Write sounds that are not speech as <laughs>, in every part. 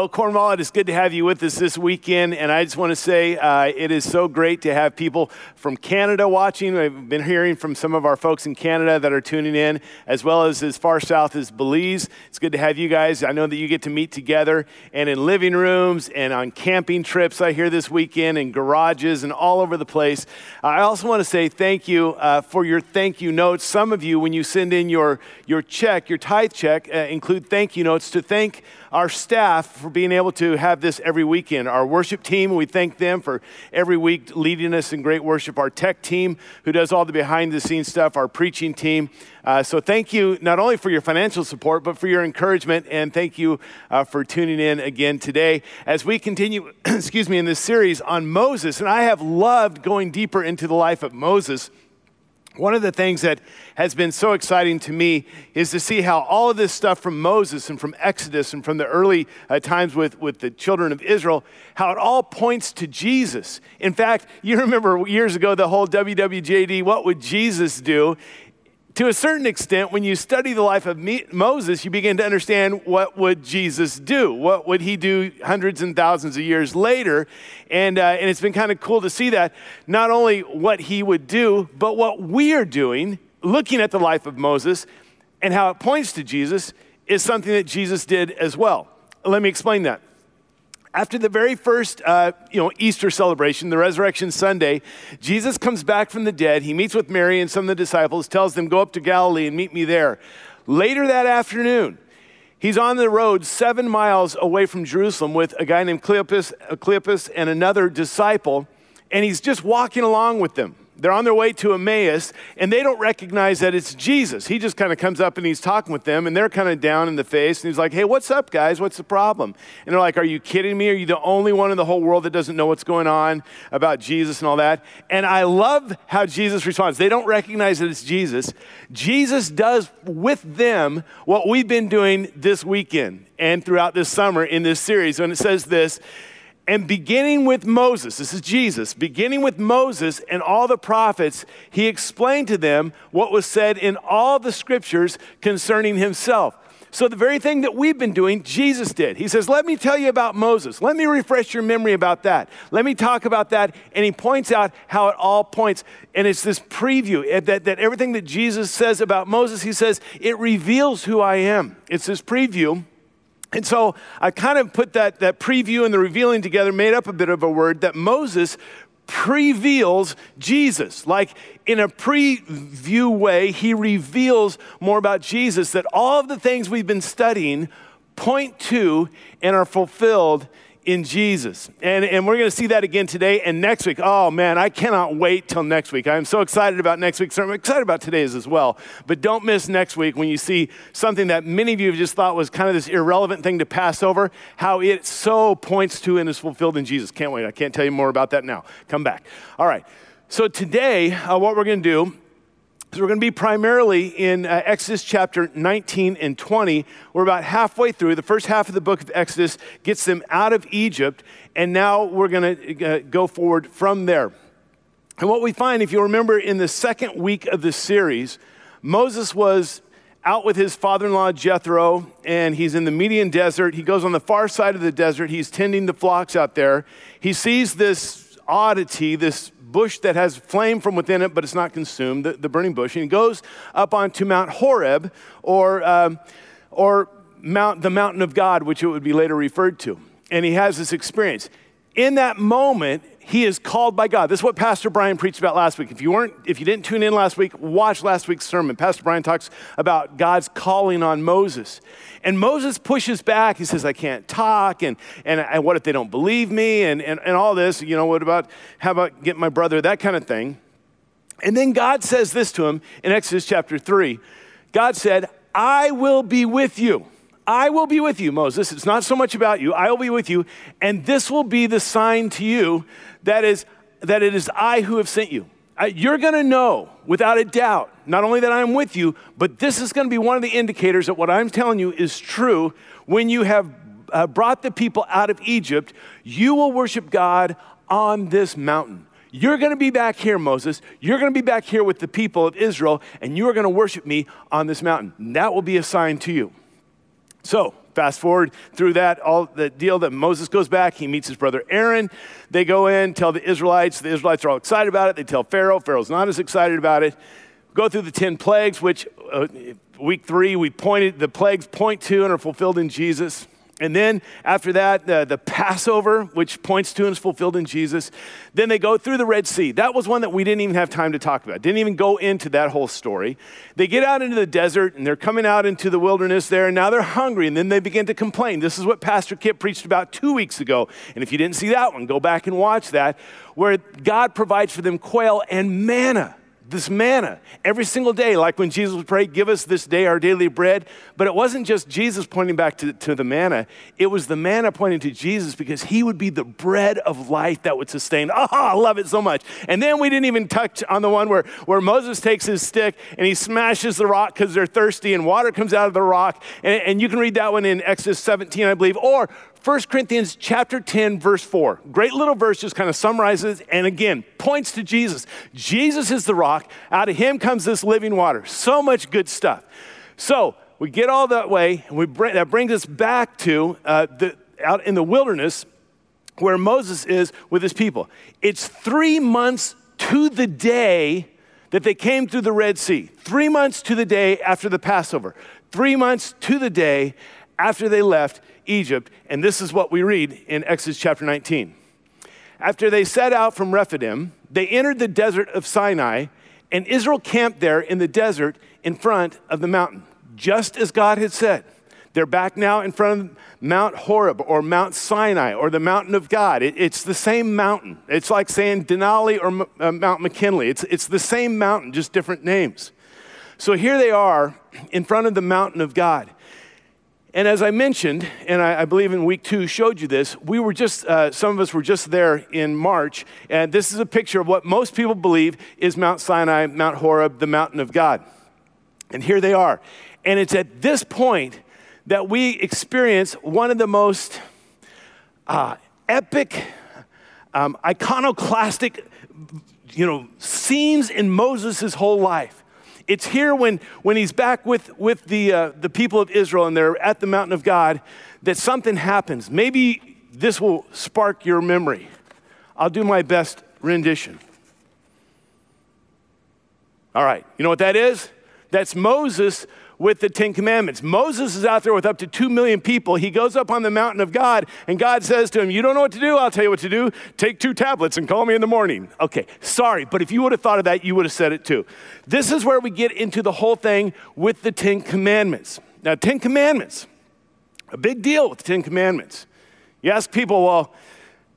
Hello, Cornwall. It is good to have you with us this weekend. And I just want to say uh, it is so great to have people from Canada watching. I've been hearing from some of our folks in Canada that are tuning in, as well as as far south as Belize. It's good to have you guys. I know that you get to meet together and in living rooms and on camping trips, I hear this weekend, in garages and all over the place. I also want to say thank you uh, for your thank you notes. Some of you, when you send in your, your check, your tithe check, uh, include thank you notes to thank our staff for being able to have this every weekend. Our worship team, we thank them for every week leading us in great worship. Our tech team, who does all the behind the scenes stuff, our preaching team. Uh, so thank you not only for your financial support, but for your encouragement. And thank you uh, for tuning in again today as we continue, <clears throat> excuse me, in this series on Moses. And I have loved going deeper into the life of Moses. One of the things that has been so exciting to me is to see how all of this stuff from Moses and from Exodus and from the early uh, times with, with the children of Israel, how it all points to Jesus. In fact, <laughs> you remember years ago the whole WWJD, what would Jesus do? To a certain extent, when you study the life of Moses, you begin to understand what would Jesus do? What would he do hundreds and thousands of years later? And, uh, and it's been kind of cool to see that, not only what he would do, but what we are doing, looking at the life of Moses and how it points to Jesus, is something that Jesus did as well. Let me explain that. After the very first uh, you know, Easter celebration, the Resurrection Sunday, Jesus comes back from the dead. He meets with Mary and some of the disciples, tells them, Go up to Galilee and meet me there. Later that afternoon, he's on the road seven miles away from Jerusalem with a guy named Cleopas, Cleopas and another disciple, and he's just walking along with them. They're on their way to Emmaus, and they don't recognize that it's Jesus. He just kind of comes up and he's talking with them, and they're kind of down in the face. And he's like, Hey, what's up, guys? What's the problem? And they're like, Are you kidding me? Are you the only one in the whole world that doesn't know what's going on about Jesus and all that? And I love how Jesus responds. They don't recognize that it's Jesus. Jesus does with them what we've been doing this weekend and throughout this summer in this series. When it says this, and beginning with Moses, this is Jesus, beginning with Moses and all the prophets, he explained to them what was said in all the scriptures concerning himself. So, the very thing that we've been doing, Jesus did. He says, Let me tell you about Moses. Let me refresh your memory about that. Let me talk about that. And he points out how it all points. And it's this preview eh, that, that everything that Jesus says about Moses, he says, it reveals who I am. It's this preview and so I kind of put that, that preview and the revealing together, made up a bit of a word that Moses preveals Jesus. Like in a preview way, he reveals more about Jesus that all of the things we've been studying point to and are fulfilled in Jesus. And, and we're going to see that again today and next week. Oh man, I cannot wait till next week. I'm so excited about next week. So I'm excited about today's as well. But don't miss next week when you see something that many of you have just thought was kind of this irrelevant thing to pass over, how it so points to and is fulfilled in Jesus. Can't wait. I can't tell you more about that now. Come back. All right. So today, uh, what we're going to do so we're going to be primarily in uh, Exodus chapter 19 and 20. We're about halfway through. The first half of the book of Exodus gets them out of Egypt, and now we're going to uh, go forward from there. And what we find, if you remember, in the second week of the series, Moses was out with his father in law Jethro, and he's in the Midian desert. He goes on the far side of the desert. He's tending the flocks out there. He sees this oddity, this bush that has flame from within it, but it's not consumed, the, the burning bush. And he goes up onto Mount Horeb, or, um, or Mount, the mountain of God, which it would be later referred to. And he has this experience. In that moment, he is called by God. This is what Pastor Brian preached about last week. If you weren't, if you didn't tune in last week, watch last week's sermon. Pastor Brian talks about God's calling on Moses. And Moses pushes back. He says, I can't talk, and, and, and what if they don't believe me? And, and, and all this, you know, what about, how about get my brother, that kind of thing. And then God says this to him in Exodus chapter 3. God said, I will be with you. I will be with you, Moses. It's not so much about you. I will be with you, and this will be the sign to you that is that it is I who have sent you. You're going to know without a doubt, not only that I'm with you, but this is going to be one of the indicators that what I'm telling you is true. When you have uh, brought the people out of Egypt, you will worship God on this mountain. You're going to be back here, Moses. You're going to be back here with the people of Israel, and you are going to worship me on this mountain. that will be a sign to you. So, Fast forward through that, all the deal that Moses goes back, he meets his brother Aaron. They go in, tell the Israelites. The Israelites are all excited about it. They tell Pharaoh. Pharaoh's not as excited about it. Go through the 10 plagues, which uh, week three, we pointed, the plagues point to and are fulfilled in Jesus. And then after that, the, Passover, which points to and is fulfilled in Jesus. Then they go through the Red Sea. That was one that we didn't even have time to talk about. Didn't even go into that whole story. They get out into the desert and they're coming out into the wilderness there, and now they're hungry, and then they begin to complain. This is what Pastor Kip preached about two weeks ago. And if you didn't see that one, go back and watch that, where God provides for them quail and manna this manna every single day, like when Jesus would pray, Give us this day our daily bread. But it wasn't just Jesus pointing back to, to the manna, it was the manna pointing to Jesus because he would be the bread of life that would sustain. Oh, <laughs> I love it so much. And then we didn't even touch on the one where, where Moses takes his stick and he smashes the rock because they're thirsty and water comes out of the rock. And, and you can read that one in Exodus 17, I believe. Or 1 Corinthians chapter 10 verse 4. Great little verse just kind of summarizes and again points to Jesus. Jesus is the rock. Out of him comes this living water. So much good stuff. So we get all that way and we bring, that brings us back to uh, the, out in the wilderness where Moses is with his people. It's three months to the day that they came through the Red Sea. Three months to the day after the Passover. Three months to the day after they left Egypt. And this is what we read in Exodus chapter 19. After they set out from Rephidim, they entered the desert of Sinai, and Israel camped there in the desert in front of the mountain, just as God had said. They're back now in front of Mount Horeb or Mount Sinai or the mountain of God. It, it's the same mountain. It's like saying Denali or uh, Mount McKinley. It's, it's the same mountain, just different names. So here they are in front of the mountain of God. And as I mentioned, and I, I, believe in week two showed you this, we were just, uh, some of us were just there in March, and this is a picture of what most people believe is Mount Sinai, Mount Horeb, the mountain of God. And here they are. And it's at this point that we experience one of the most uh, epic, um, iconoclastic, you know, scenes in Moses' whole life it's here when, when he's back with, with the, uh, the people of Israel and they're at the mountain of God that something happens. Maybe this will spark your memory. I'll do my best rendition. All right, you know what that is? That's Moses with the Ten Commandments. Moses is out there with up to two million people. He goes up on the mountain of God, and God says to him, You don't know what to do? I'll tell you what to do. Take two tablets and call me in the morning. Okay, sorry, but if you would have thought of that, you would have said it too. This is where we get into the whole thing with the Ten Commandments. Now, Ten Commandments, a big deal with the Ten Commandments. You ask people, well,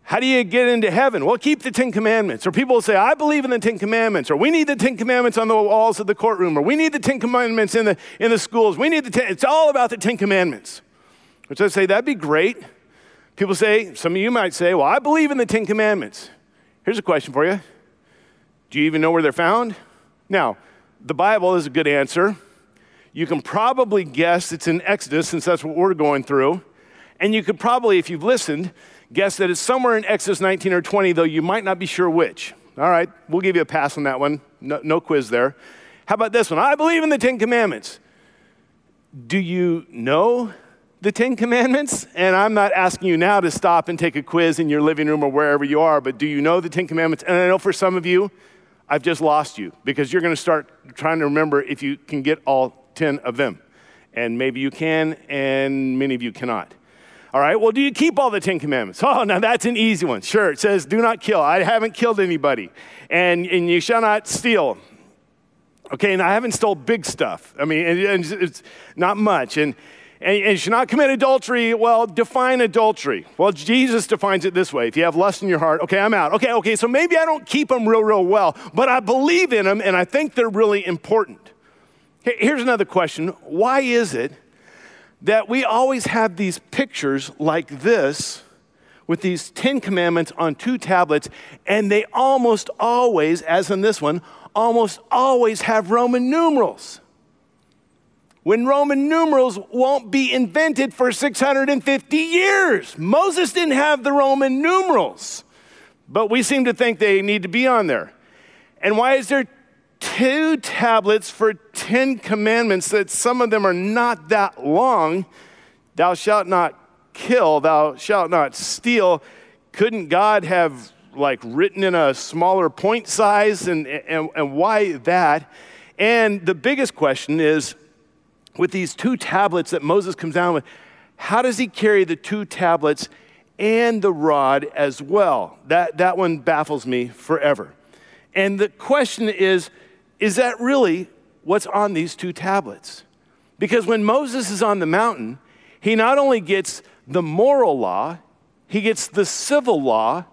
how do you get into heaven? Well, keep the Ten Commandments. Or people will say, I believe in the Ten Commandments. Or we need the Ten Commandments on the walls of the courtroom. Or we need the Ten Commandments in the, in the schools. We need the Ten. It's all about the Ten Commandments. Which I say, that'd be great. People say, some of you might say, well, I believe in the Ten Commandments. Here's a question for you Do you even know where they're found? Now, the Bible is a good answer. You can probably guess it's in Exodus, since that's what we're going through. And you could probably, if you've listened, guess that it's somewhere in Exodus 19 or 20, though you might not be sure which. All right, we'll give you a pass on that one. No, no quiz there. How about this one? I believe in the Ten Commandments. Do you know the Ten Commandments? And I'm not asking you now to stop and take a quiz in your living room or wherever you are, but do you know the Ten Commandments? And I know for some of you, I've just lost you because you're going to start trying to remember if you can get all 10 of them. And maybe you can, and many of you cannot. All right, well, do you keep all the Ten Commandments? <laughs> Oh, now that's an easy one. Sure, it says, do not kill. I haven't killed anybody. And, and you shall not steal. Okay, and I haven't stole big stuff. I mean, and, it's not much. And, and, and you should not commit adultery. Well, define adultery. Well, Jesus defines it this way if you have lust in your heart, okay, I'm out. Okay, okay, so maybe I don't keep them real, real well, but I believe in them and I think they're really important. Here's another question Why is it that we always have these pictures like this with these Ten Commandments on two tablets, and they almost always, as in this one, almost always have Roman numerals. When Roman numerals won't be invented for 650 years. Moses didn't have the Roman numerals, but we seem to think they need to be on there. And why is there two tablets for 10 commandments that some of them are not that long. Thou shalt not kill, thou shalt not steal. Couldn't God have like written in a smaller point size and, and, and why that? And the biggest question is with these two tablets that Moses comes down with, how does he carry the two tablets and the rod as well? That, that one baffles me forever. And the question is is that really what's on these two tablets? Because when Moses is on the mountain, he not only gets the moral law, he gets the civil law,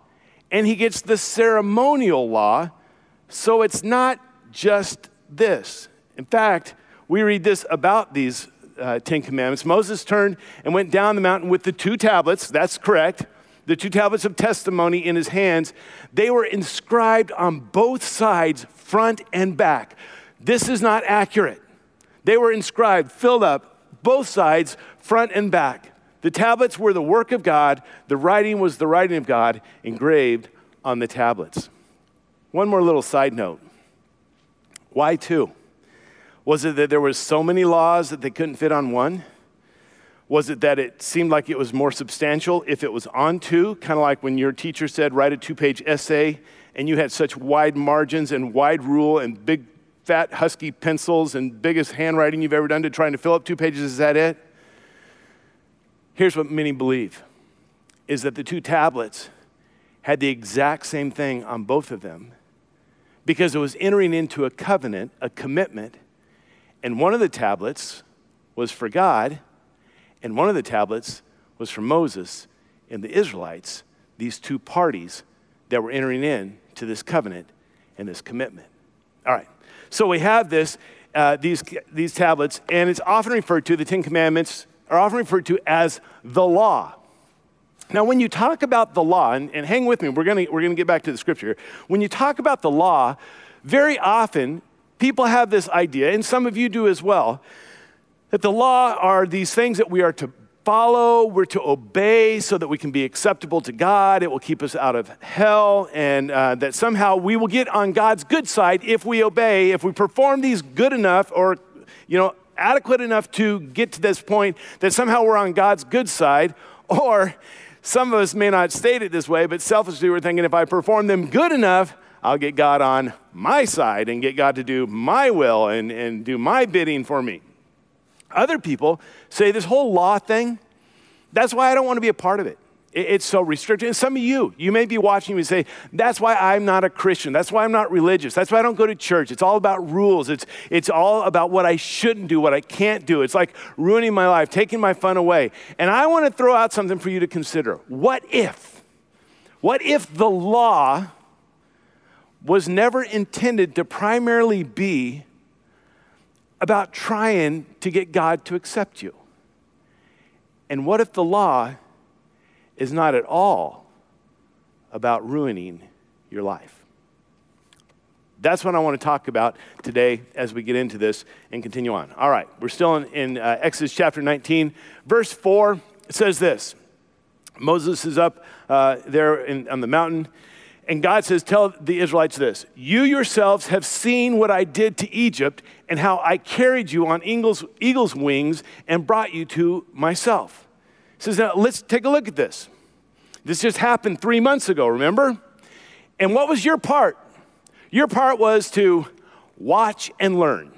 and he gets the ceremonial law. So it's not just this. In fact, we read this about these uh, Ten Commandments. Moses turned and went down the mountain with the two tablets. That's correct. The two tablets of testimony in his hands. They were inscribed on both sides, front and back. This is not accurate. They were inscribed, filled up, both sides, front and back. The tablets were the work of God, the writing was the writing of God engraved on the tablets. One more little side note. Why two? Was it that there was so many laws that they couldn't fit on one? Was it that it seemed like it was more substantial if it was on two, kind of like when your teacher said write a two-page essay and you had such wide margins and wide rule and big fat husky pencils and biggest handwriting you've ever done to trying to fill up two pages is that it? Here's what many believe is that the two tablets had the exact same thing on both of them because it was entering into a covenant, a commitment, and one of the tablets was for God, and one of the tablets was for Moses and the Israelites, these two parties that were entering in to this covenant and this commitment. All right, so we have this, uh, these, these tablets, and it's often referred to, the Ten Commandments are often referred to as the law. Now, when you talk about the law, and, and hang with me, we're gonna, we're gonna get back to the scripture. When you talk about the law, very often people have this idea, and some of you do as well, that the law are these things that we are to follow, we're to obey so that we can be acceptable to God. It will keep us out of hell, and uh, that somehow we will get on God's good side if we obey, if we perform these good enough or, you know, adequate enough to get to this point that somehow we're on God's good side, or some of us may not state it this way, but selfishly we're thinking if I perform them good enough, I'll get God on my side and get God to do my will and, and do my bidding for me. Other people say this whole law thing, that's why I don't want to be a part of it. It's so restricted. And some of you, you may be watching me say, that's why I'm not a Christian. That's why I'm not religious. That's why I don't go to church. It's all about rules. It's, it's all about what I shouldn't do, what I can't do. It's like ruining my life, taking my fun away. And I want to throw out something for you to consider. What if? What if the law was never intended to primarily be about trying to get God to accept you? And what if the law is not at all about ruining your life. That's what I want to talk about today as we get into this and continue on. All right, we're still in, in uh, Exodus chapter 19, verse 4. It says this Moses is up uh, there in, on the mountain, and God says, Tell the Israelites this You yourselves have seen what I did to Egypt and how I carried you on eagle's, eagle's wings and brought you to myself He says, now let's take a look at this. This just happened three months ago, remember? And what was your part? Your part was to watch and learn.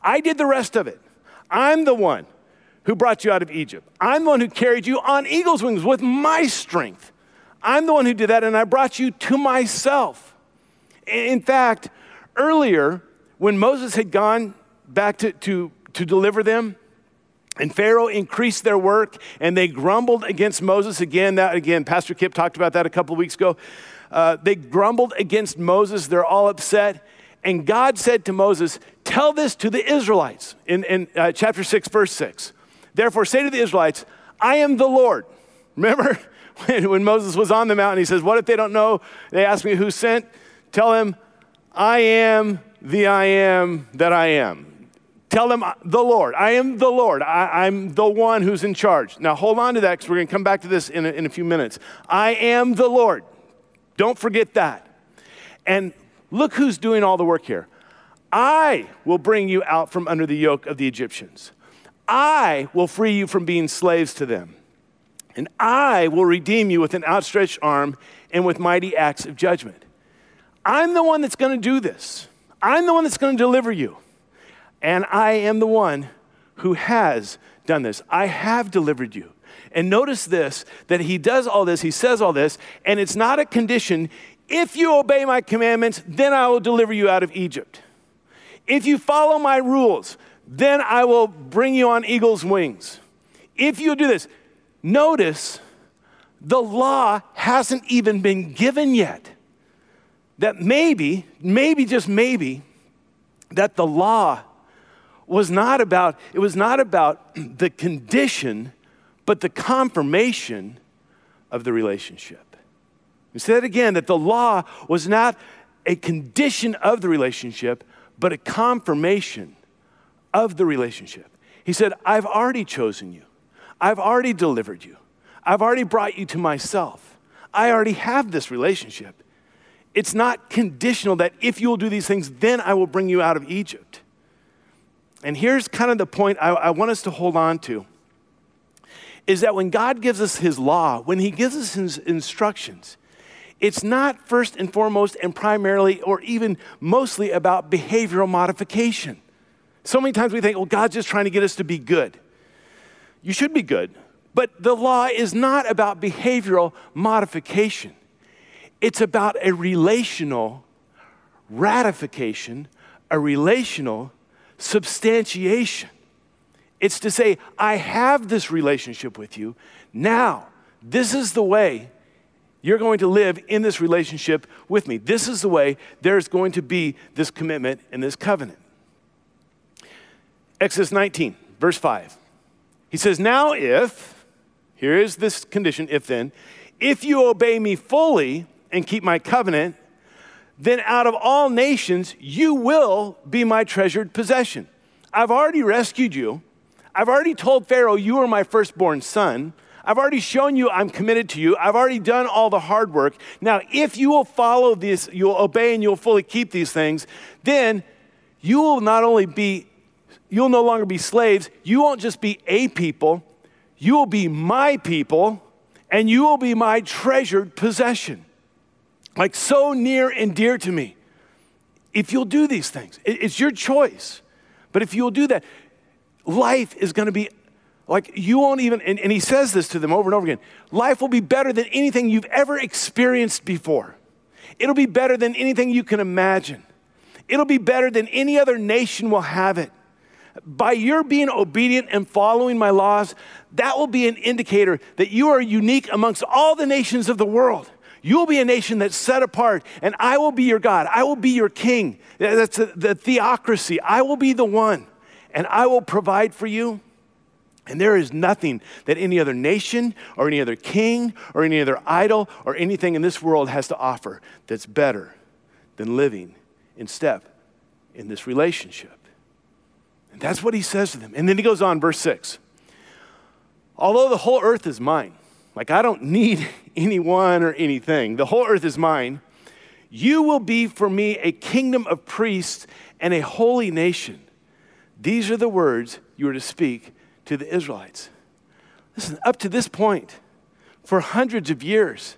I did the rest of it. I'm the one who brought you out of Egypt. I'm the one who carried you on eagle's wings with my strength. I'm the one who did that, and I brought you to myself. In fact, earlier, when Moses had gone back to, to, to deliver them, and Pharaoh increased their work, and they grumbled against Moses again. That again, Pastor Kip talked about that a couple of weeks ago. Uh, they grumbled against Moses. They're all upset. And God said to Moses, Tell this to the Israelites in, in uh, chapter 6, verse 6. Therefore, say to the Israelites, I am the Lord. <laughs> Remember <laughs> when, Moses was on the mountain, he says, What if they don't know? They ask me who sent. Tell them, I am the I am that I am. Tell them, uh, the Lord. I am the Lord. I, am the one who's in charge. Now, hold on to that because we're going to come back to this in a, in a few minutes. I am the Lord. Don't forget that. And look who's doing all the work here. I will bring you out from under the yoke of the Egyptians. I will free you from being slaves to them. And I will redeem you with an outstretched arm and with mighty acts of judgment. I'm the one that's going to do this. I'm the one that's going to deliver you. And I am the one who has done this. I have delivered you. And notice this that he does all this, he says all this, and it's not a condition. If you obey my commandments, then I will deliver you out of Egypt. If you follow my rules, then I will bring you on eagle's wings. If you do this, notice the law hasn't even been given yet. That maybe, maybe, just maybe, that the law was not about, it was not about <clears throat> the condition, but the confirmation of the relationship. We say that again, that the law was not a condition of the relationship, but a confirmation of the relationship. He said, I've already chosen you. I've already delivered you. I've already brought you to myself. I already have this relationship. It's not conditional that if you will do these things, then I will bring you out of Egypt. And here's kind of the point I, I want us to hold on to is that when God gives us His law, when He gives us His instructions, it's not first and foremost and primarily or even mostly about behavioral modification. So many times we think, well, God's just trying to get us to be good. You should be good, but the law is not about behavioral modification, it's about a relational ratification, a relational substantiation. It's to say, I have this relationship with you. Now, this is the way you're going to live in this relationship with me. This is the way there's going to be this commitment and this covenant. Exodus 19, verse 5. He says, Now if, here is this condition, if then, if you obey me fully and keep my covenant, then out of all nations you will be my treasured possession. I've already rescued you. I've already told Pharaoh, You are my firstborn son. I've already shown you I'm committed to you. I've already done all the hard work. Now, if you will follow this, you'll obey and you'll fully keep these things, then you will not only be you'll no longer be slaves. You won't just be a people, you will be my people, and you will be my treasured possession. Like so near and dear to me. If you'll do these things, it's your choice. But if you'll do that, life is going to be like you won't even, and, and he says this to them over and over again life will be better than anything you've ever experienced before. It'll be better than anything you can imagine. It'll be better than any other nation will have it by your being obedient and following my laws, that will be an indicator that you are unique amongst all the nations of the world. You will be a nation that's set apart, and I will be your God. I will be your king. That's the theocracy. I will be the one, and I will provide for you. And there is nothing that any other nation or any other king or any other idol or anything in this world has to offer that's better than living in step in this relationship. And that's what he says to them. And then he goes on, verse 6. Although the whole earth is mine, like I don't need <laughs> anyone or anything, the whole earth is mine, you will be for me a kingdom of priests and a holy nation. These are the words you are to speak to the Israelites. Listen, up to this point, for hundreds of years,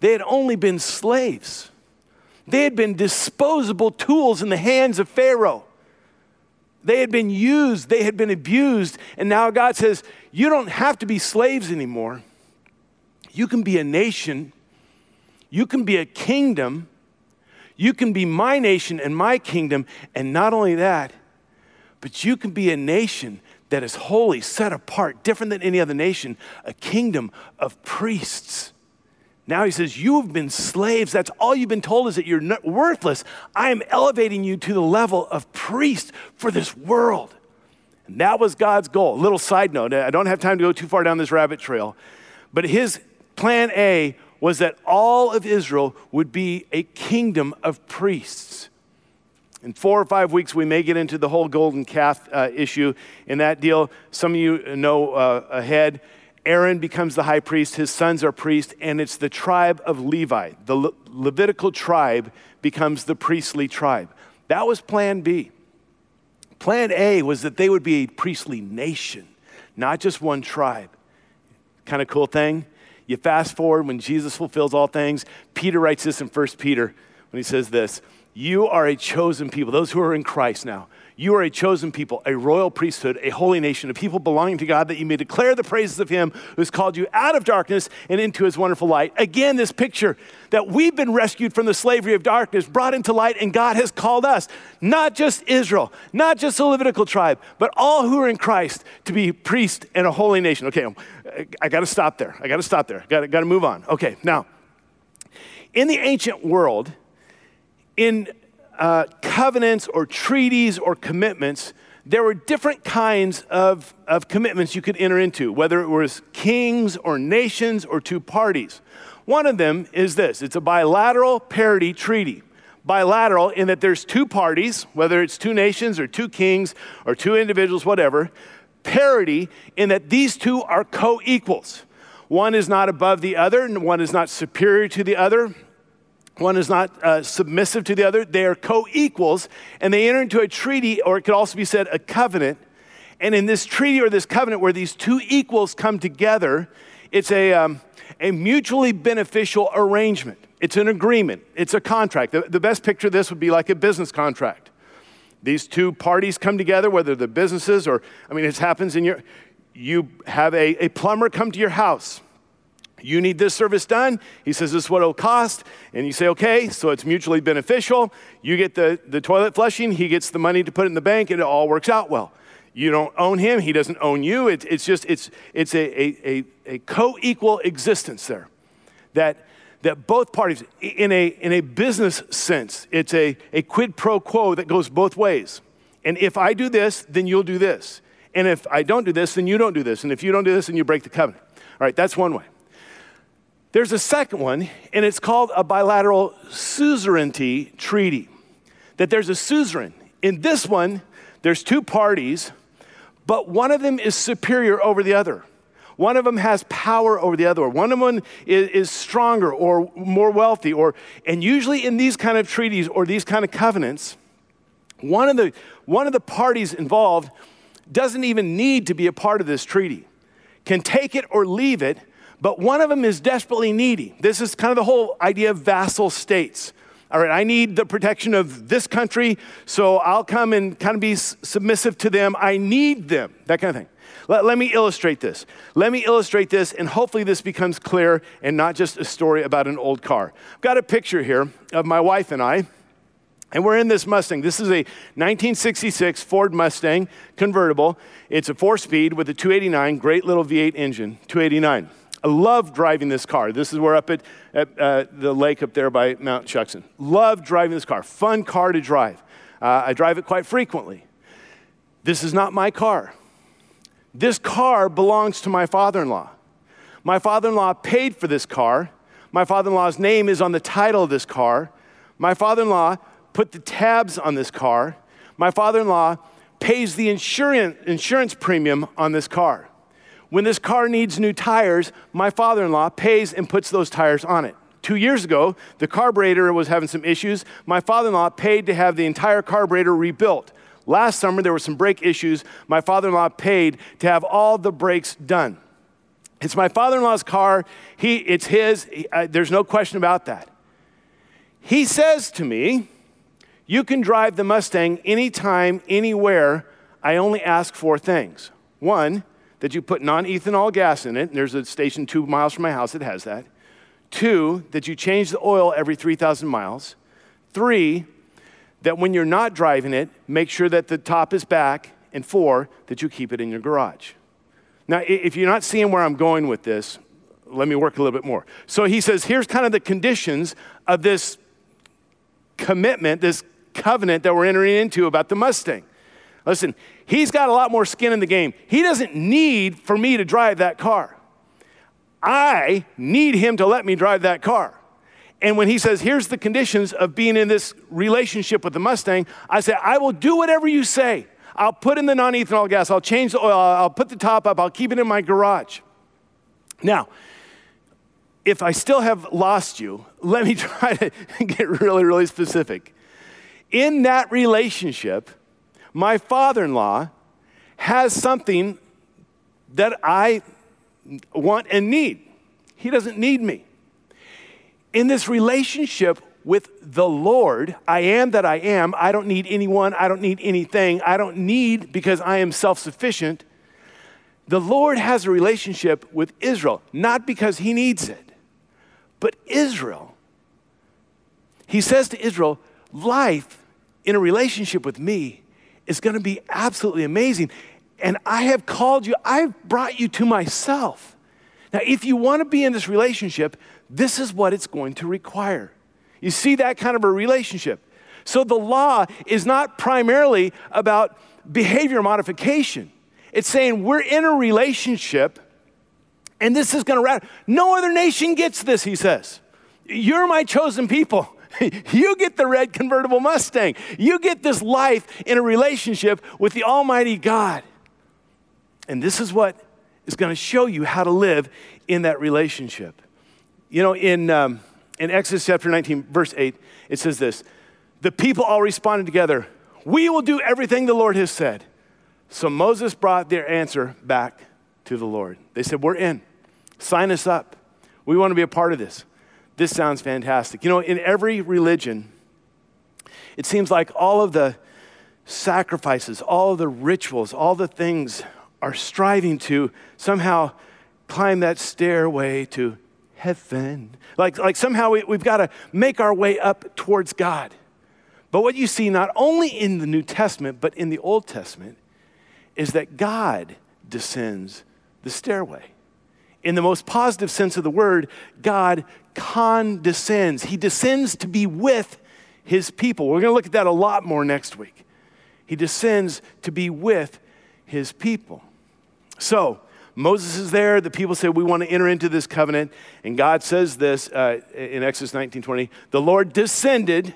they had only been slaves. They had been disposable tools in the hands of Pharaoh. They had been used, they had been abused, and now God says, You don't have to be slaves anymore. You can be a nation, you can be a kingdom, you can be my nation and my kingdom, and not only that, but you can be a nation that is holy, set apart, different than any other nation, a kingdom of priests. Now he says, You have been slaves. That's all you've been told is that you're worthless. I am elevating you to the level of priest for this world. And that was God's goal. Little side note I don't have time to go too far down this rabbit trail, but his plan A was that all of Israel would be a kingdom of priests. In four or five weeks, we may get into the whole golden calf uh, issue in that deal. Some of you know uh, ahead. Aaron becomes the high priest, his sons are priests, and it's the tribe of Levi. The Le- Levitical tribe becomes the priestly tribe. That was plan B. Plan A was that they would be a priestly nation, not just one tribe. Kind of cool thing. You fast forward when Jesus fulfills all things. Peter writes this in 1 Peter when he says this You are a chosen people, those who are in Christ now. You are a chosen people, a royal priesthood, a holy nation, a people belonging to God, that you may declare the praises of Him who has called you out of darkness and into His wonderful light. Again, this picture that we've been rescued from the slavery of darkness, brought into light, and God has called us, not just Israel, not just the Levitical tribe, but all who are in Christ to be priests and a holy nation. Okay, I got to stop there. I got to stop there. Got to move on. Okay, now, in the ancient world, in uh, covenants or treaties or commitments, there were different kinds of, of commitments you could enter into, whether it was kings or nations or two parties. One of them is this it's a bilateral parity treaty. Bilateral in that there's two parties, whether it's two nations or two kings or two individuals, whatever. Parity in that these two are co equals. One is not above the other, and one is not superior to the other. One is not uh, submissive to the other. They are co equals, and they enter into a treaty, or it could also be said a covenant. And in this treaty or this covenant where these two equals come together, it's a, um, a mutually beneficial arrangement. It's an agreement, it's a contract. The, the best picture of this would be like a business contract. These two parties come together, whether they're businesses or, I mean, it happens in your, you have a, a plumber come to your house you need this service done. He says, This is what it'll cost. And you say, Okay, so it's mutually beneficial. You get the, the toilet flushing, he gets the money to put in the bank, and it all works out well. You don't own him, he doesn't own you. It, it's just, it's, it's a, a, a, a co equal existence there. That, that both parties, in a, in a business sense, it's a, a quid pro quo that goes both ways. And if I do this, then you'll do this. And if I don't do this, then you don't do this. And if you don't do this, then you break the covenant. All right, that's one way. There's a second one, and it's called a bilateral suzerainty treaty. That there's a suzerain. In this one, there's two parties, but one of them is superior over the other. One of them has power over the other. One of them is, is stronger or more wealthy. Or, and usually in these kind of treaties or these kind of covenants, one of the, one of the parties involved doesn't even need to be a part of this treaty, can take it or leave it but one of them is desperately needy. This is kind of the whole idea of vassal states. All right, I need the protection of this country, so I'll come and kind of be submissive to them. I need them, that kind of thing. Let, let, me illustrate this. Let me illustrate this, and hopefully this becomes clear and not just a story about an old car. I've got a picture here of my wife and I, and we're in this Mustang. This is a 1966 Ford Mustang convertible. It's a four speed with a 289, great little V8 engine, 289. I love driving this car. This is where up at, at uh, the lake up there by Mount Shuksan. Love driving this car. Fun car to drive. Uh, I drive it quite frequently. This is not my car. This car belongs to my father in law. My father in law paid for this car. My father in law's name is on the title of this car. My father in law put the tabs on this car. My father in law pays the insurance, insurance premium on this car. When this car needs new tires, my father in law pays and puts those tires on it. Two years ago, the carburetor was having some issues. My father in law paid to have the entire carburetor rebuilt. Last summer, there were some brake issues. My father in law paid to have all the brakes done. It's my father in law's car. He, it's his. He, uh, there's no question about that. He says to me, You can drive the Mustang anytime, anywhere. I only ask four things. One, that you put non ethanol gas in it. And there's a station two miles from my house that has that. Two, that you change the oil every 3,000 miles. Three, that when you're not driving it, make sure that the top is back. And four, that you keep it in your garage. Now, if you're not seeing where I'm going with this, let me work a little bit more. So he says, here's kind of the conditions of this commitment, this covenant that we're entering into about the Mustang. Listen, he's got a lot more skin in the game. He doesn't need for me to drive that car. I need him to let me drive that car. And when he says, here's the conditions of being in this relationship with the Mustang, I say, I will do whatever you say. I'll put in the non ethanol gas, I'll change the oil, I'll put the top up, I'll keep it in my garage. Now, if I still have lost you, let me <laughs> try to get really, really specific. In that relationship, My father in law has something that I want and need. He doesn't need me. In this relationship with the Lord, I am that I am. I don't need anyone. I don't need anything. I don't need because I am self sufficient. The Lord has a relationship with Israel, not because he needs it, but Israel. He says to Israel, life in a relationship with me is going to be absolutely amazing. And I have called you, I've brought you to myself. Now, if you want to be in this relationship, this is what it's going to require. You see that kind of a relationship. So the law is not primarily about behavior modification. It's saying we're in a relationship and this is going to. No other nation gets this, he says. You're my chosen people. <laughs> you get the red convertible Mustang. You get this life in a relationship with the Almighty God. And this is what is going to show you how to live in that relationship. You know, in, um, in Exodus chapter 19, verse 8, it says this The people all responded together, We will do everything the Lord has said. So Moses brought their answer back to the Lord. They said, We're in. Sign us up. We want to be a part of this. This sounds fantastic. You know, in every religion, it seems like all of the sacrifices, all of the rituals, all the things are striving to somehow climb that stairway to heaven. Like, like somehow we, we've got to make our way up towards God. But what you see not only in the New Testament, but in the Old Testament, is that God descends the stairway. In the most positive sense of the word, God condescends. He descends to be with his people. We're going to look at that a lot more next week. He descends to be with his people. So, Moses is there. The people say, We want to enter into this covenant. And God says this uh, in Exodus 19 20. The Lord descended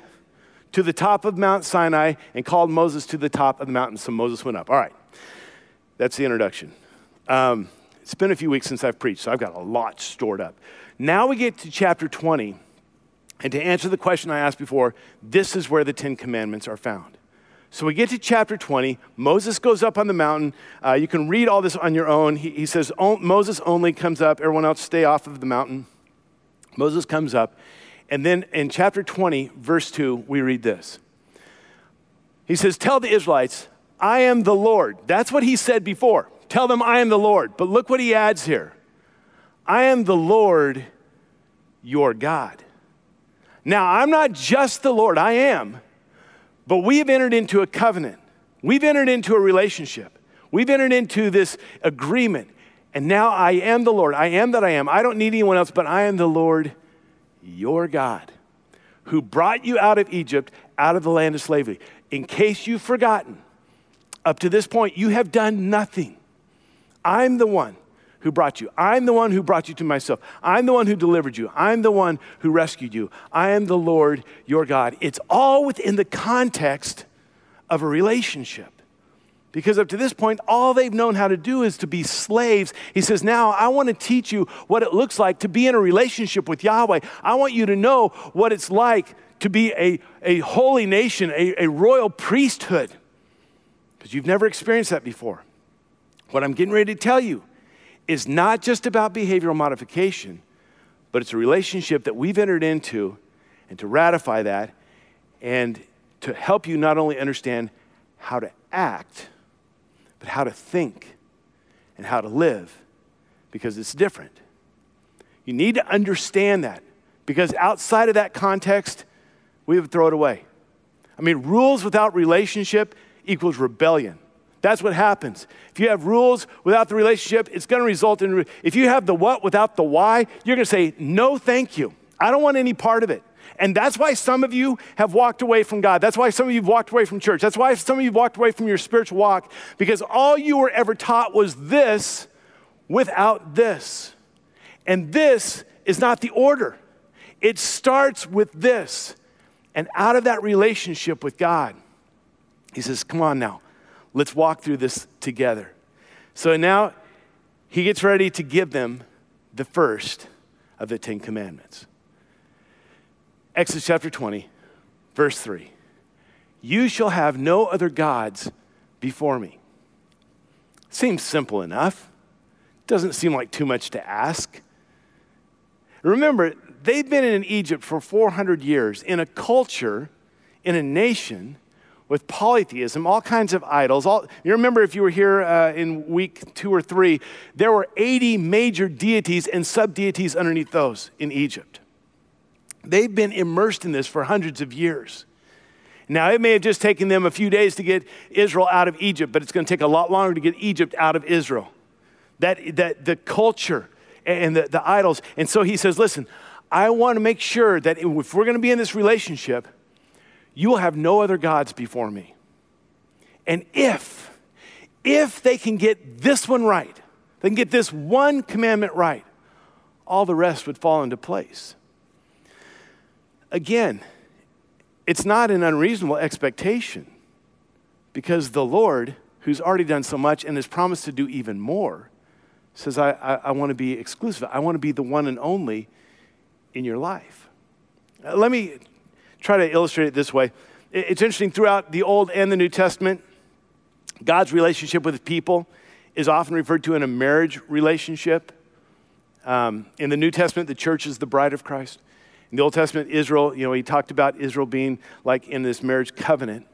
to the top of Mount Sinai and called Moses to the top of the mountain. So Moses went up. All right. That's the introduction. Um, it's been a few weeks since I've preached, so I've got a lot stored up. Now we get to chapter 20. And to answer the question I asked before, this is where the Ten Commandments are found. So we get to chapter 20. Moses goes up on the mountain. Uh, you can read all this on your own. He, he says, Moses only comes up, everyone else stay off of the mountain. Moses comes up. And then in chapter 20, verse 2, we read this. He says, Tell the Israelites, I am the Lord. That's what he said before. Tell them, I am the Lord. But look what he adds here I am the Lord your God. Now, I'm not just the Lord, I am. But we have entered into a covenant. We've entered into a relationship. We've entered into this agreement. And now I am the Lord. I am that I am. I don't need anyone else, but I am the Lord, your God, who brought you out of Egypt, out of the land of slavery. In case you've forgotten, up to this point, you have done nothing. I'm the one who brought you. I'm the one who brought you to myself. I'm the one who delivered you. I'm the one who rescued you. I am the Lord your God. It's all within the context of a relationship. Because up to this point, all they've known how to do is to be slaves. He says, Now I want to teach you what it looks like to be in a relationship with Yahweh. I want you to know what it's like to be a, a holy nation, a, a royal priesthood. Because you've never experienced that before. What I'm getting ready to tell you is not just about behavioral modification, but it's a relationship that we've entered into, and to ratify that, and to help you not only understand how to act, but how to think and how to live, because it's different. You need to understand that, because outside of that context, we would throw it away. I mean, rules without relationship equals rebellion. That's what happens. If you have rules without the relationship, it's going to result in, if you have the what without the why, you're going to say, no, thank you. I don't want any part of it. And that's why some of you have walked away from God. That's why some of you have walked away from church. That's why some of you have walked away from your spiritual walk because all you were ever taught was this without this. And this is not the order. It starts with this. And out of that relationship with God, He says, Come on now, Let's walk through this together. So now he gets ready to give them the first of the Ten Commandments. Exodus chapter 20, verse 3. You shall have no other gods before me. Seems simple enough. Doesn't seem like too much to ask. Remember, they've been in Egypt for 400 years in a culture, in a nation with polytheism, all kinds of idols. All, you remember if you were here uh, in week two or three, there were 80 major deities and sub deities underneath those in Egypt. They've been immersed in this for hundreds of years. Now, it may have just taken them a few days to get Israel out of Egypt, but it's going to take a lot longer to get Egypt out of Israel. That, that the culture and the, the idols. And so he says, listen, I want to make sure that if we're going to be in this relationship, you will have no other gods before me. And if, if they can get this one right, they can get this one commandment right, all the rest would fall into place. Again, it's not an unreasonable expectation because the Lord, who's already done so much and has promised to do even more, says, I, I, I want to be exclusive. I want to be the one and only in your life. Let me try to illustrate it this way. It's interesting throughout the Old and the New Testament, God's relationship with people is often referred to in a marriage relationship. Um, in the New Testament, the church is the bride of Christ. In the Old Testament, Israel, you know, he talked about Israel being like in this marriage covenant.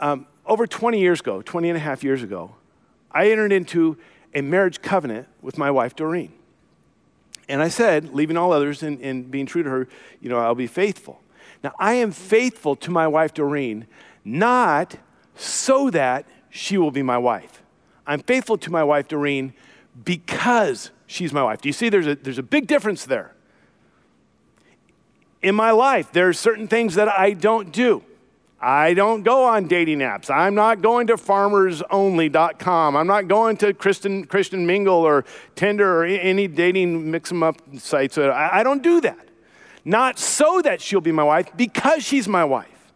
Um, over 20 years ago, 20 and a half years ago, I entered into a marriage covenant with my wife, Doreen. And I said, leaving all others and, and being true to her, you know, I'll be faithful. Now, I am faithful to my wife, Doreen, not so that she will be my wife. I'm faithful to my wife, Doreen, because she's my wife. Do you see there's a, there's a big difference there? in my life, there are certain things that I don't do. I don't go on dating apps. I'm not going to farmersonly.com. I'm not going to Christian, Christian Mingle or Tinder or any dating mix them up sites. Uh, I, I don't do that. Not so that she'll be my wife, because she's my wife.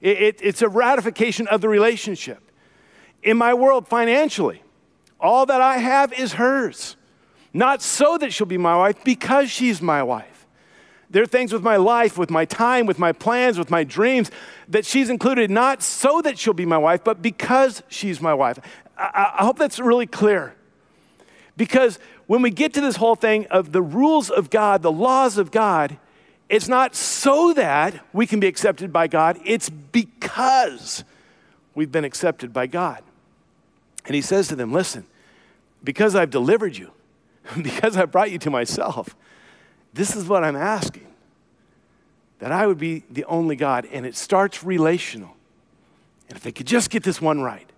It, it, it's a ratification of the relationship. In my world, financially, all that I have is hers. Not so that she'll be my wife, because she's my wife. There are things with my life, with my time, with my plans, with my dreams that she's included, not so that she'll be my wife, but because she's my wife. I, I, hope that's really clear. Because when we get to this whole thing of the rules of God, the laws of God, it's not so that we can be accepted by God, it's because we've been accepted by God. And he says to them, Listen, because I've delivered you, <laughs> because I brought you to myself, this is what I'm asking that I would be the only God. And it starts relational. And if they could just get this one right.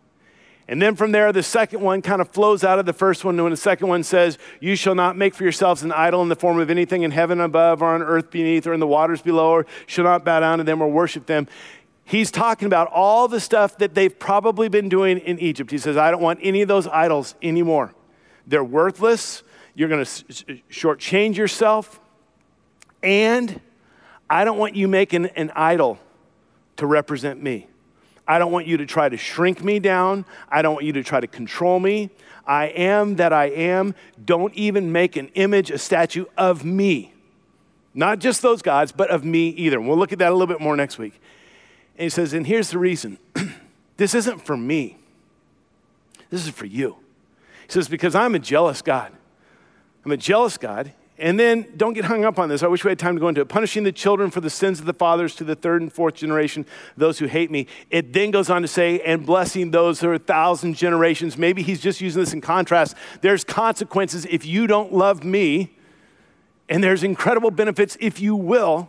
And then from there, the second one kind of flows out of the first one. And When the second one says, You shall not make for yourselves an idol in the form of anything in heaven above or on earth beneath or in the waters below, or shall not bow down to them or worship them. He's talking about all the stuff that they've probably been doing in Egypt. He says, I don't want any of those idols anymore. They're worthless. You're going to shortchange yourself. And I don't want you making an idol to represent me. I don't want you to try to shrink me down. I don't want you to try to control me. I am that I am. Don't even make an image, a statue of me. Not just those gods, but of me either. We'll look at that a little bit more next week. And he says, and here's the reason <clears throat> this isn't for me, this is for you. He says, because I'm a jealous God. I'm a jealous God. And then don't get hung up on this. I wish we had time to go into it. Punishing the children for the sins of the fathers to the third and fourth generation, those who hate me. It then goes on to say, and blessing those who are a thousand generations. Maybe he's just using this in contrast. There's consequences if you don't love me, and there's incredible benefits if you will.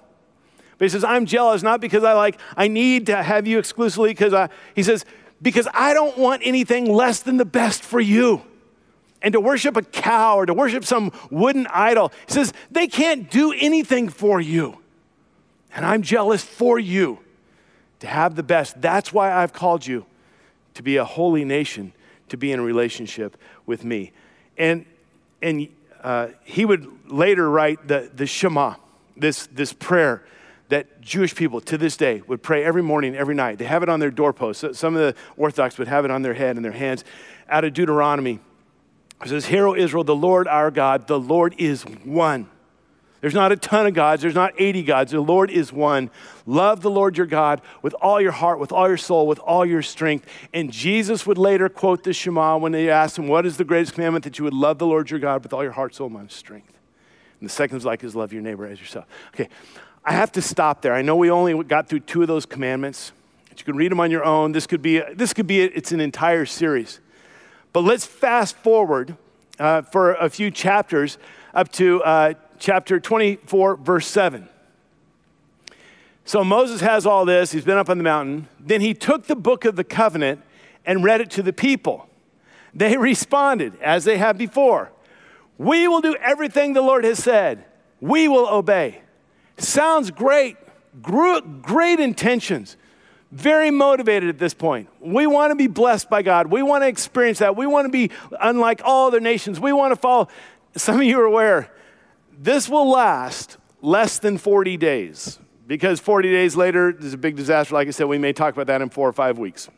But he says, I'm jealous, not because I like, I need to have you exclusively, because I, he says, because I don't want anything less than the best for you and to worship a cow or to worship some wooden idol. He says, they can't do anything for you. And I'm jealous for you to have the best. That's why I've called you to be a holy nation, to be in a relationship with me. And, and uh, he would later write the, the Shema, this, this prayer that Jewish people to this day would pray every morning, every night. They have it on their doorposts. Some of the Orthodox would have it on their head and their hands. Out of Deuteronomy it says, Hear, O Israel, the Lord our God, the Lord is one. There's not a ton of gods, there's not 80 gods. The Lord is one. Love the Lord your God with all your heart, with all your soul, with all your strength. And Jesus would later quote the Shema when they asked him, What is the greatest commandment? That you would love the Lord your God with all your heart, soul, mind, strength. And the second is like is love your neighbor as yourself. Okay, I have to stop there. I know we only got through two of those commandments. You can read them on your own. This could be, this could be it's an entire series. But let's fast forward uh, for a few chapters up to uh, chapter 24, verse 7. So Moses has all this. He's been up on the mountain. Then he took the book of the covenant and read it to the people. They <laughs> responded, as they have before We will do everything the Lord has said, we will obey. Sounds great, great intentions. Very motivated at this point. We want to be blessed by God. We want to experience that. We want to be unlike all other nations. We want to follow. Some of you are aware this will last less than 40 days because 40 days later, there's a big disaster. Like I said, we may talk about that in four or five weeks.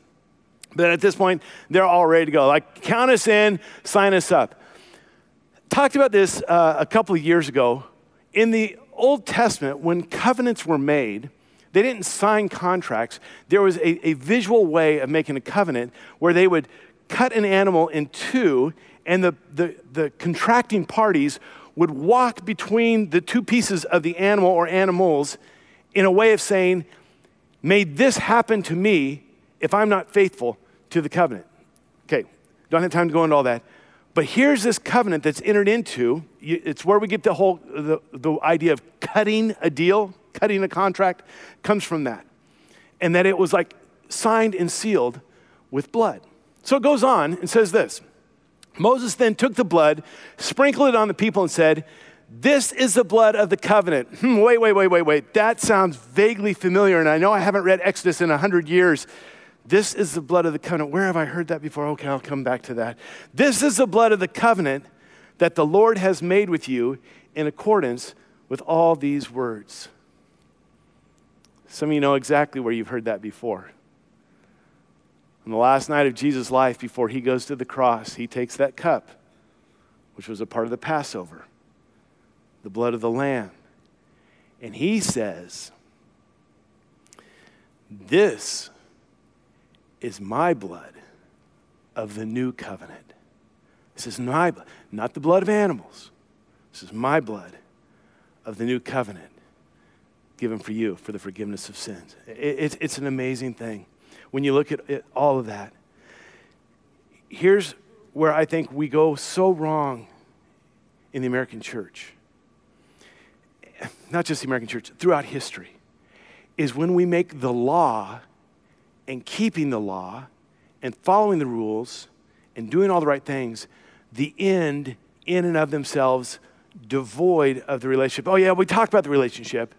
But at this point, they're all ready to go. Like, count us in, sign us up. Talked about this uh, a couple of years ago. In the Old Testament, when covenants were made, they didn't sign contracts. There was a, a visual way of making a covenant where they would cut an animal in two, and the, the, the contracting parties would walk between the two pieces of the animal or animals in a way of saying, May this happen to me if I'm not faithful to the covenant. Okay, don't have time to go into all that. But here's this covenant that's entered into. It's where we get the whole the, the idea of cutting a deal, cutting a contract, comes from that. And that it was like signed and sealed with blood. So it goes on and says this Moses then took the blood, sprinkled it on the people, and said, This is the blood of the covenant. Hmm, wait, wait, wait, wait, wait. That sounds vaguely familiar, and I know I haven't read Exodus in 100 years. This is the blood of the covenant. Where have I heard that before? Okay, I'll come back to that. This is the blood of the covenant that the Lord has made with you in accordance with all these words. Some of you know exactly where you've heard that before. On the last night of Jesus' life, before he goes to the cross, he takes that cup, which was a part of the Passover, the blood of the Lamb, and he says, This is my blood of the new covenant. This is my blood, not the blood of animals. This is my blood of the new covenant given for you for the forgiveness of sins. It, it, it's an amazing thing when you look at it, all of that. Here's where I think we go so wrong in the American church, not just the American church, throughout history, is when we make the law and keeping the law and following the rules and doing all the right things the end in and of themselves devoid of the relationship. Oh, yeah, we talked about the relationship,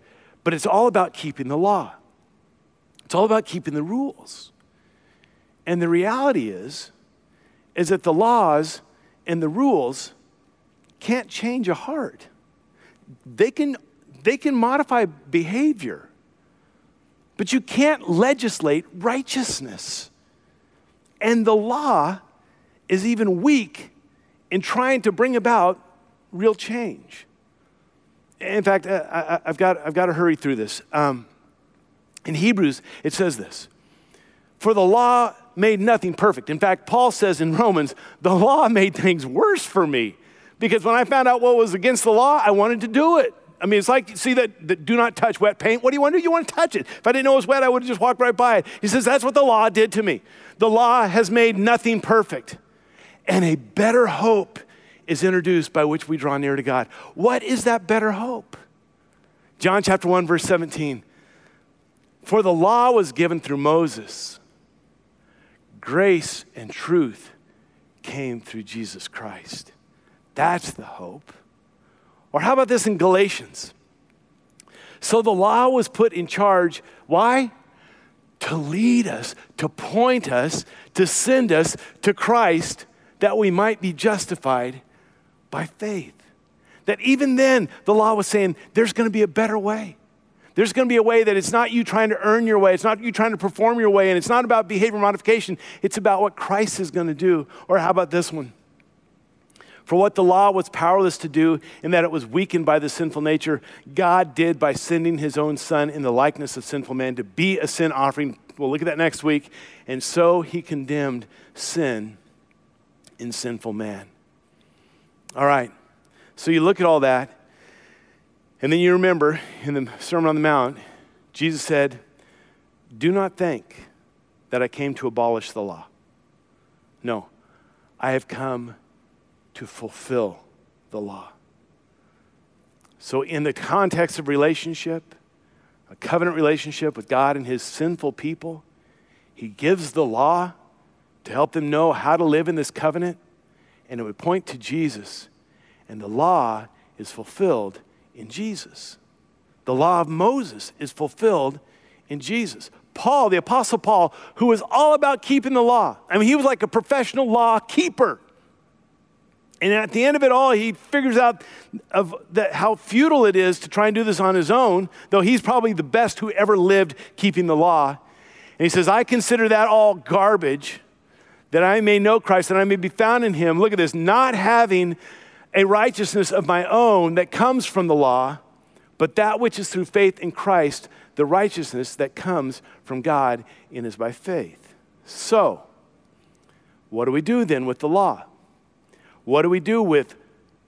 but it's all about keeping the law. It's all about keeping the rules. And the reality is, is that the laws and the rules can't change a heart. They can, they can modify behavior, but you can't legislate righteousness. And the law is even weak in trying to bring about real change. In fact, I, have got, I've got to hurry through this. Um, in Hebrews, it says this For the law made nothing perfect. In fact, Paul says in Romans, the law <laughs> made things worse for me because when I found out what was against the law, I wanted to do it. I mean, it's like, see that, that do not touch wet paint. What do you want to do? You want to touch it. If I didn't know it was wet, I would have just walked right by it. He says, that's what the law did to me. The law has made nothing perfect. And a better hope is introduced by which we draw near to God. What is that better hope? John chapter 1, verse 17. For the law was given through Moses, grace and truth came through Jesus Christ. That's the hope. Or how about this in Galatians? So the law was put in charge. Why? To lead us, to point us, to send us to Christ that we might be justified by faith. That even then, the law was saying there's going to be a better way. There's going to be a way that it's not you trying to earn your way, it's not you trying to perform your way, and it's not about behavior modification. It's about what Christ is going to do. Or how about this one? For what the law was powerless to do, in that it was weakened by the sinful nature, God did by sending his own Son in the likeness of sinful man to be a sin offering. We'll look at that next week. And so he condemned sin in sinful man. All right. So you look at all that, and then you remember in the Sermon on the Mount, Jesus said, Do not think that I came to abolish the law. No, I have come to fulfill the law. So, in the context of relationship, a covenant relationship with God and his sinful people, he gives the law to help them know how to live in this covenant, and it would point to Jesus. And the law is fulfilled in Jesus. The law of Moses is fulfilled in Jesus. Paul, the Apostle Paul, who was all about keeping the law. I mean, he was like a professional law keeper. And at the end of it all, he figures out of how futile it is to try and do this on his own, though he's probably the best who ever lived keeping the law. And he says, I consider that all garbage, that I may know Christ, that I may be found in him. Look at this, not having a righteousness of my own that comes from the law, but that which is through faith in Christ, the righteousness that comes from God and is by faith. So, what do we do then with the law? What do we do with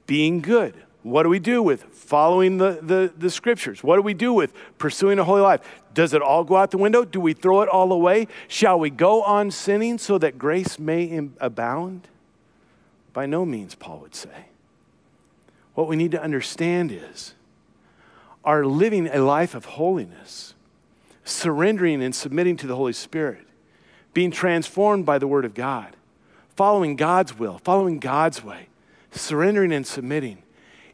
being good? What do we do with following the, the, the, scriptures? What do we do with pursuing a holy life? Does it all go out the window? Do we throw it all away? Shall we go on sinning so that grace may abound? By no means, Paul would say. What we need to understand is our living a life of holiness, surrendering and submitting to the Holy Spirit, being transformed by the Word of God following God's will, following God's way, surrendering and submitting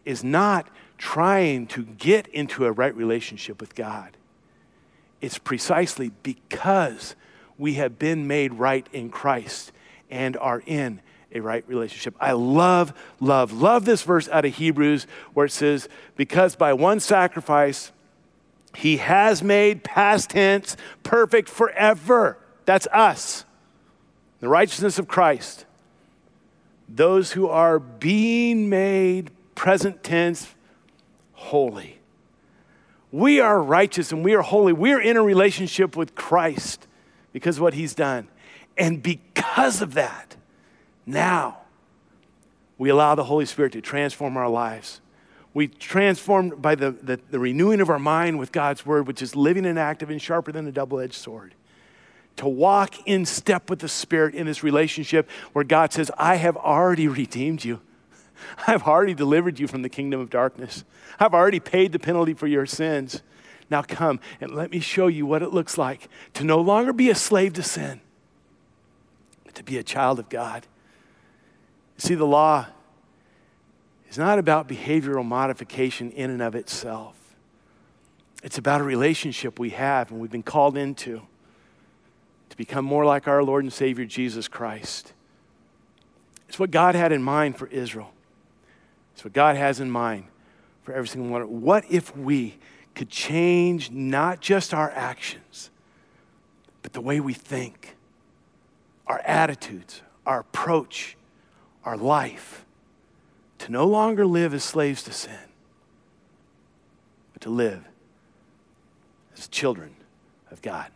is not trying to get into a right relationship with God. It's precisely because we have been made right in Christ and are in a right relationship. I love, love, love this verse out of Hebrews where it says, Because by one sacrifice, he has made past tense perfect forever. That's us the righteousness of Christ, those who are being made present tense holy. We are righteous and we are holy. We are in a relationship with Christ because of what he's done. And because of that, now we allow the Holy Spirit to transform our lives. We transformed by the, the, the renewing of our mind with God's word, which is living and active and sharper than a double edged sword to walk in step with the Spirit in this relationship where God says, I have already redeemed you. <laughs> I've already delivered you from the kingdom of darkness. I've already paid the penalty for your sins. Now come and let me show you what it looks like to no longer be a slave to sin, but to be a child of God. See, the law is not about behavioral modification in and of itself, it's about a relationship we have and we've been called into to become more like our Lord and Savior Jesus Christ. It's what God had in mind for Israel. It's what God has in mind for every single one. What if we could change not just our actions, but the way we think, our attitudes, our approach, our life, to no longer live as slaves to sin, but to live as children of God.